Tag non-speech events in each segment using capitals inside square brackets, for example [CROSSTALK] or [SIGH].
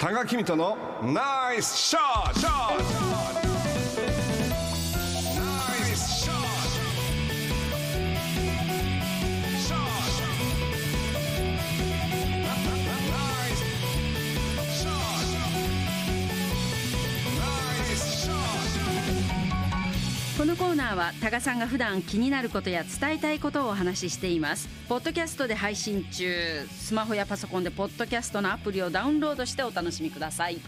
多賀君とのナイスショットこのコーナーは多賀さんが普段気になることや伝えたいことをお話ししています。ポッドキャストで配信中。スマホやパソコンでポッドキャストのアプリをダウンロードしてお楽しみください。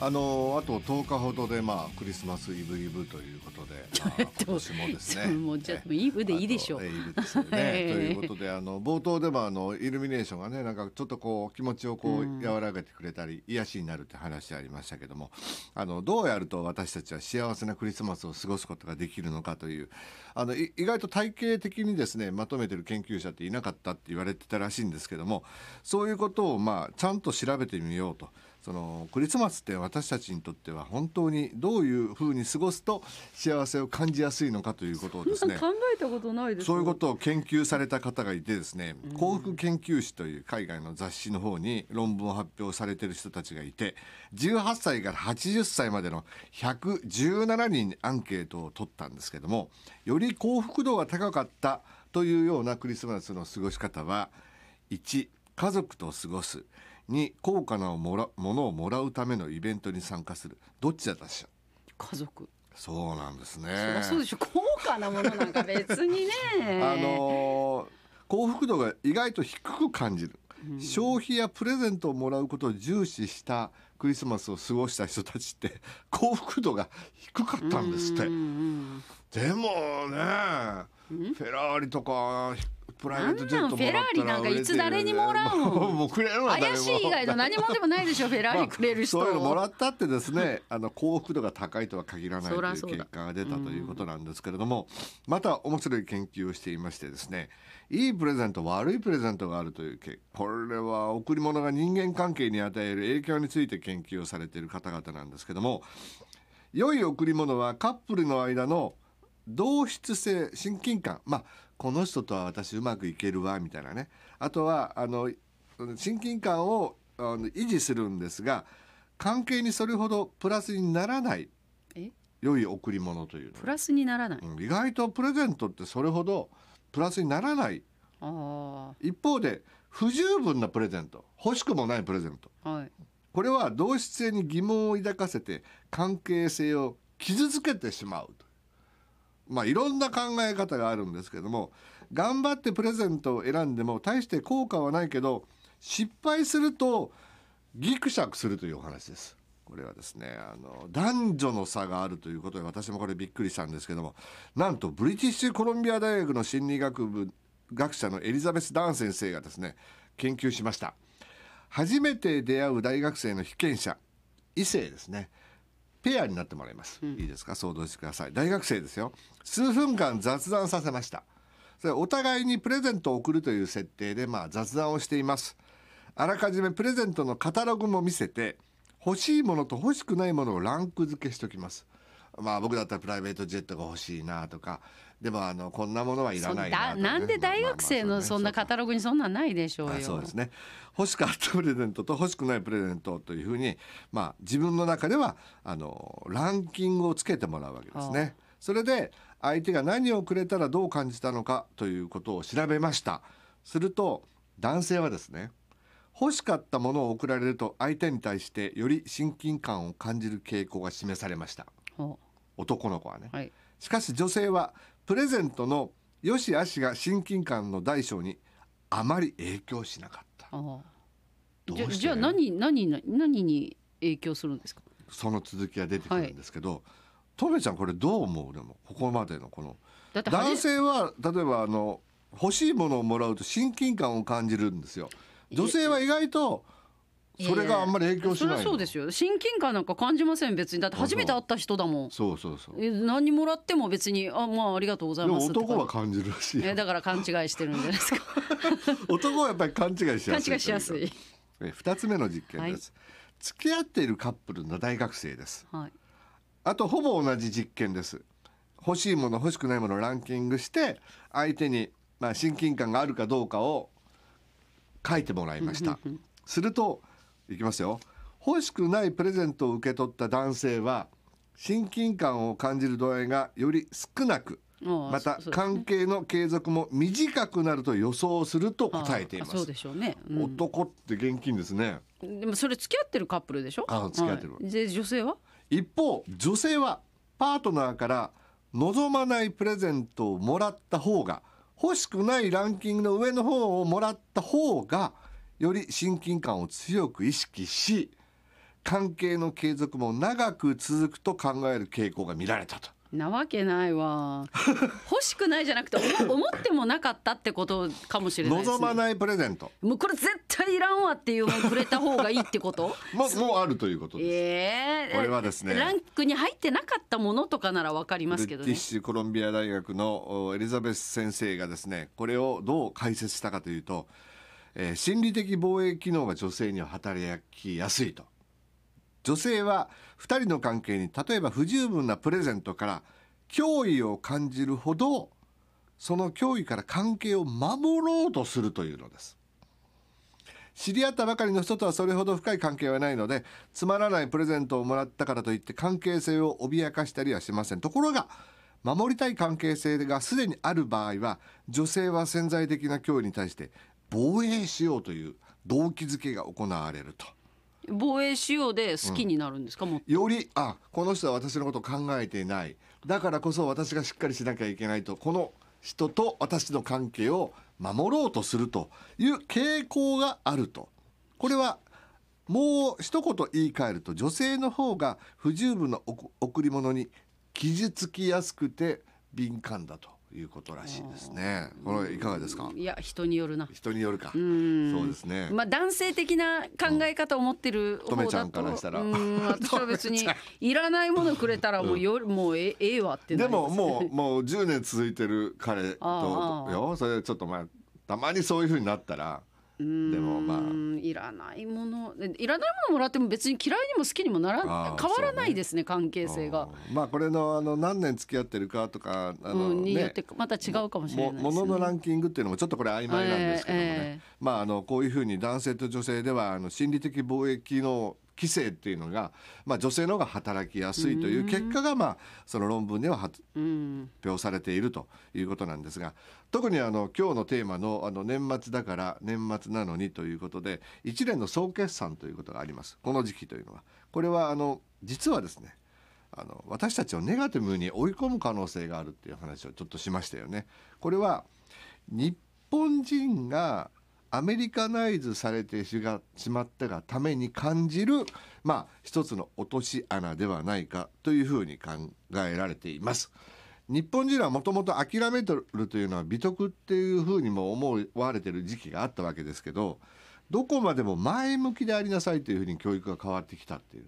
あのあと10日ほどでまあクリスマスイブイブということで、[LAUGHS] まあ、今年もですね。もうじゃあイブでいいでしょう。イブですよね、[LAUGHS] ええ。ということであの冒頭でもあのイルミネーションがねなんかちょっとこう気持ちをこう和らげてくれたり、癒しになるって話ありましたけどもあのどうやると私たちは幸せなクリスマスを過ごすことができるのかというあのい意外と体系的にですねまとめてる研究者っていなかったって言われてたらしいんですけどもそういうことをまあちゃんと調べてみようと。そのクリスマスって私たちにとっては本当にどういうふうに過ごすと幸せを感じやすいのかということをですね考えたことないです。そういうことを研究された方がいてですね幸福研究士という海外の雑誌の方に論文を発表されている人たちがいて18歳から80歳までの117人にアンケートを取ったんですけどもより幸福度が高かったというようなクリスマスの過ごし方は1家族と過ごす2高価なもらものをもらうためのイベントに参加する。どっちだったでしょ？う家族。そうなんですね。そうでしょ。高価なものなんか別にね。[LAUGHS] あのー幸福度が意外と低く感じる、消費やプレゼントをもらうことを重視したクリスマスを過ごした人たちって [LAUGHS] 幸福度が低かったんですって。でもねフェラーリとかプライベートジェットもらったらフェラーリなんかいつ誰にもらうの？[LAUGHS] もうくれるわ誰も。怪しい以外の何もでもないでしょフェラーリ [LAUGHS] くれる人、まあそういうのもらったってですね [LAUGHS] あの幸福度が高いとは限らないという結果が出たということなんですけれどもまた面白い研究をしていましてですねいいプレゼント悪いプレゼントがあるという結これは贈り物が人間関係に与える影響について研究をされている方々なんですけども良い贈り物はカップルの間の同質性親近感。まあこの人とは私うまくいけるわみたいなね。あとはあの親近感を維持するんですが関係にそれほどプラスにならないえ？良い贈り物というのプラスにならない、うん意外とプレゼントってそれほどプラスにならない。あ一方で不十分なプレゼント欲しくもないプレゼント。あはい。これは同質性に疑問を抱かせて関係性を傷つけてしまうとまあいろんな考え方があるんですけども頑張ってプレゼントを選んでも大して効果はないけど失敗するとギクシャクするというお話です。これはですねあの男女の差があるということで私もこれびっくりしたんですけどもなんとブリティッシュコロンビア大学の心理学部学者のエリザベス・ダーン先生がですね研究しました。初めて出会う大学生の被験者異性ですねペアになってもらいます、いいですか？想像してください。大学生ですよ。数分間雑談させました。それお互いにプレゼントを送るという設定でまあ雑談をしています。あらかじめプレゼントのカタログも見せて欲しいものと欲しくないものをランク付けしておきます。まあ僕だったらプライベートジェットが欲しいなとかでもあのこんなものはいらそないなね、だなんで大学生のそんなカタログにそんなんないでしょうよ。あそうですね欲しかったプレゼントと欲しくないプレゼントというふうに、まあ、自分の中ではあのランキングをつけてもらうわけですはね。それで相手が何をくれたらどう感じたのかということを調べました。すると男性はですね欲しかったものを贈られると相手に対してより親近感を感じる傾向が示されましたほ男の子はね。うはい。しかし女性はプレゼントの良し悪しが親近感の大小にあまり影響しなかった。あじゃじゃあ何何何何に影響するんですか？その続きが出てくるんですけど、トメちゃんこれどう思う？でもここまでのこの。男性は例えばあの欲しいものをもらうと親近感を感じるんですよ。女性は意外とそれがあんまり影響しないの？はそうですよ。親近感なんか感じません別にだって初めて会った人だもん。そうそうそうえ何もらっても別にあまあありがとうございます。男は感じるらしいえだから勘違いしてるんじゃないですか。[LAUGHS] 男はやっぱり勘違いしやすい勘違いしやすい。え二つ目の実験です、付き合っているカップルの大学生ですはい。あとほぼ同じ実験です欲しいもの欲しくないものをランキングして相手にまあ親近感があるかどうかを書いてもらいましたするといきますよ。欲しくないプレゼントを受け取った男性は親近感を感じる度合いがより少なくまた関係の継続も短くなると予想すると答えています。そうでしょうね、うん。男って現金ですね。でもそれ付き合ってるカップルでしょ？あ付き合ってるはい。で女性は？一方女性はパートナーから望まないプレゼントをもらった方が欲しくないランキングの上の方をもらった方がより親近感を強く意識し関係の継続も長く続くと考える傾向が見られたと。なわけないわ。[LAUGHS] 欲しくないじゃなくて思思ってもなかったってことかもしれないです、ね、望まないプレゼント。もうこれ絶対いらんわっていうもんくれた方がいいってこと？[LAUGHS] ももうあるということです。ええ。これはですね。ランクに入ってなかったものとかならわかりますけどね。ティッシュコロンビア大学のおエリザベス先生がですねこれをどう解説したかというと、えー心理的防衛機能が女性には働きやすいと。女性は2人の関係に例えば不十分なプレゼントから脅威を感じるほどその脅威から関係を守ろうとするというのです。知り合ったばかりの人とはそれほど深い関係はないのでつまらないプレゼントをもらったからといって関係性を脅かしたりはしません。ところが守りたい関係性がすでにある場合は女性は潜在的な脅威に対して防衛しようという動機づけが行われると。防衛しようで好きになるんですか、もう。よりあこの人は私のことを考えていない。だからこそ私がしっかりしなきゃいけないと。この人と私の関係を守ろうとするという傾向があると。これはもう一言言い換えると女性の方が不十分な贈贈り物に傷つきやすくて敏感だということらしいですね。これいかがですか？いや人によるな。人によるか。ん。そうですね。まあ男性的な考え方を持ってる方だと、とめちゃんからしたら。うん私は別にいらないものくれたらもうよ、もうえええわってなでももうもう10年続いてる彼とよそれちょっとまあたまにそういう風になったらでもまあ。うんいらないもの。いらないものもらっても別に嫌いにも好きにもなら変わらないですね関係性が。うんまあこれのあの何年付き合ってるかとかあの、うん、によっねてまた違うかもしれないです、ね。ももののランキングっていうのもちょっとこれ曖昧なんですけどもね、ええ。まああのこういうふうに男性と女性ではあの心理的貿易の規制っていうのが、まあ、女性の方が働きやすいという結果が、まあ、その論文では発うん、表されているということなんですが特にあの今日のテーマのあの年末だから年末なのにということで一連の総決算ということがあります。この時期というのは。これはあの実はですねあの私たちをネガティブに追い込む可能性があるっていう話をちょっとしましたよね。これは日本人がアメリカナイズされてしがしまったがために感じるまあ一つの落とし穴ではないかというふうに考えられています。日本人はもともと諦めてるというのは美徳っていうふうにも思われてる時期があったわけですけどどこまでも前向きでありなさいというふうに教育が変わってきたっていう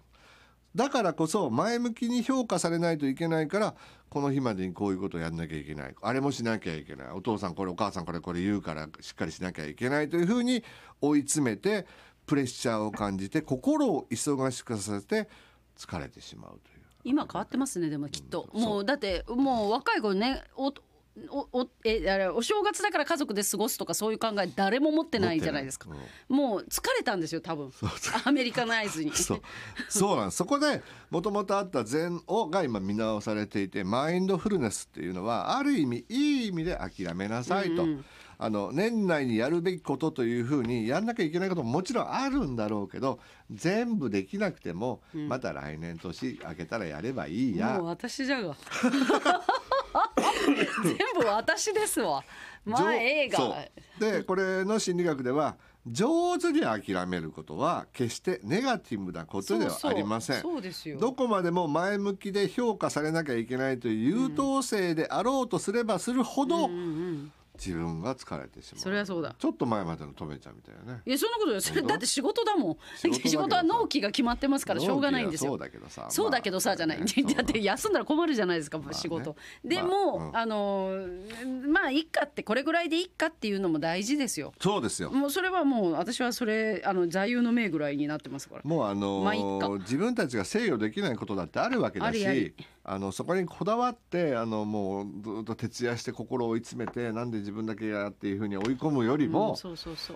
だからこそ前向きに評価されないといけないからこの日までにこういうことをやんなきゃいけない。あれもしなきゃいけない。お父さんこれお母さんこれこれ言うからしっかりしなきゃいけないというふうに追い詰めてプレッシャーを感じて心を忙しくさせて疲れてしまうという。今変わってますねでもきっと、うんもうだってもう若い子ねおおおえあれお正月だから家族で過ごすとかそういう考え誰も持ってないじゃないですか、うんもう疲れたんですよ多分。アメリカナイズに。そう。そうなんです。そこでもともとあった禅をが今見直されていてマインドフルネスっていうのはある意味いい意味で諦めなさいと、うんうん。あの年内にやるべきことというふうにやんなきゃいけないことももちろんあるんだろうけど全部できなくても、また来年年明けたらやればいいや。もう私じゃが [LAUGHS] 全部私ですわ。まあ上映画。でこれの心理学では上手に諦めることは決してネガティブなことではありません。そうそうそうですよ。どこまでも前向きで評価されなきゃいけないという優等生であろうとすればするほど、うんうん自分が疲れてしまう。それはそうだ。ちょっと前までのとめちゃんみたいなね。いやそんなことないそれ本当？だって仕事だもん。仕事は納期が決まってますからしょうがないんですよ。そうだけどさそうだけどさじゃない、まあ [LAUGHS] だって休んだら困るじゃないですか、まあね。仕事。でまあも、うん。あのーまあいっかってこれぐらいでいっかっていうのも大事ですよ。そうですよ。もうそれはもう私はそれあの座右の銘ぐらいになってますから。もうあのーまあ自分たちが制御できないことだってあるわけだしあのそこにこだわってあのもうずっと徹夜して心を追い詰めてなんで自分だけやっていうふうに追い込むよりも、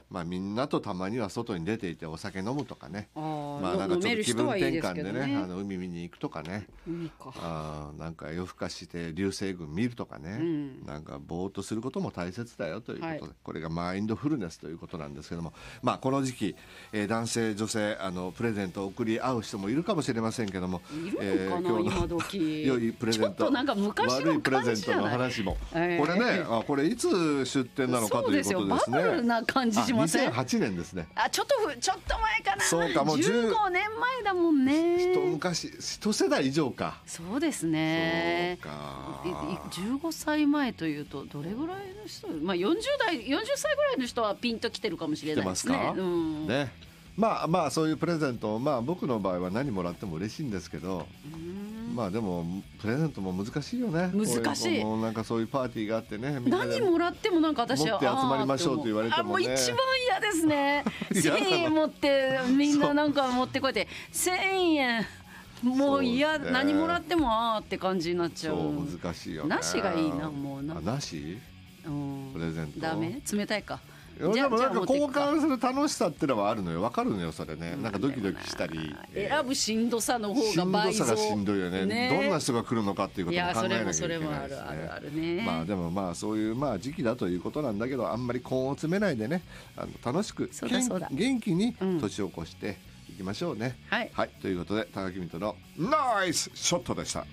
まあ、みんなとたまには外に出ていてお酒飲むとかね。あーまあなんか飲めるちょっと気分転換でねあねの海見に行くとかね。海か。あーなんか夜更かして流星群見るとかね、うん。なんかぼーっとすることも大切だよということで、はい。これがマインドフルネスということなんですけども。まあこの時期、えー男性女性あのプレゼントを送り合う人もいるかもしれませんけども。いるのかな、今日の今時良いプレゼント。ちょっとなんか昔悪いのプレゼントの話も、ええこれねあこれいつ出店なのかということですね。ブルな感じしません？あ2008年ですね。あちょっとふちょっと前かな。そうかもう10 15年前だもんね。一昔一世代以上か。そうですね。そうか。いい15歳前というとどれぐらいの人？まあ40代40歳ぐらいの人はピンときてるかもしれないですね。ますか、うん。ね。まあまあそういうプレゼントまあ僕の場合は何もらっても嬉しいんですけどうんまあでもプレゼントも難しいよね。難しい。もうなんかそういうパーティーがあってね。みんなで何もらってもなんか私は持って集まりましょうと言われてもね。あもう一番嫌ですね。[LAUGHS] 嫌な。の1000円持ってみんななんか持ってこいって1000円。もう嫌そうね。何もらってもあーって感じになっちゃう。難しいよね。なしがいいなもうな。あなし？うん。プレゼント？ダメ？冷たいか。いやでもなんか交換する楽しさってのはあるのよ。わかるのよそれね。なんかドキドキしたり。えー選ぶしんどさの方しんどが倍増。さがしんどいよね。どんな人が来るのかっていうことも考えなきゃいけないですれもそれもあるあるあるね。まあでもまあそういうまあ時期だということなんだけどあんまり根を詰めないでねあの楽しく元元気にうん。年を越していきましょうね、はい。はい。ということで高木美斗のナイスショットでした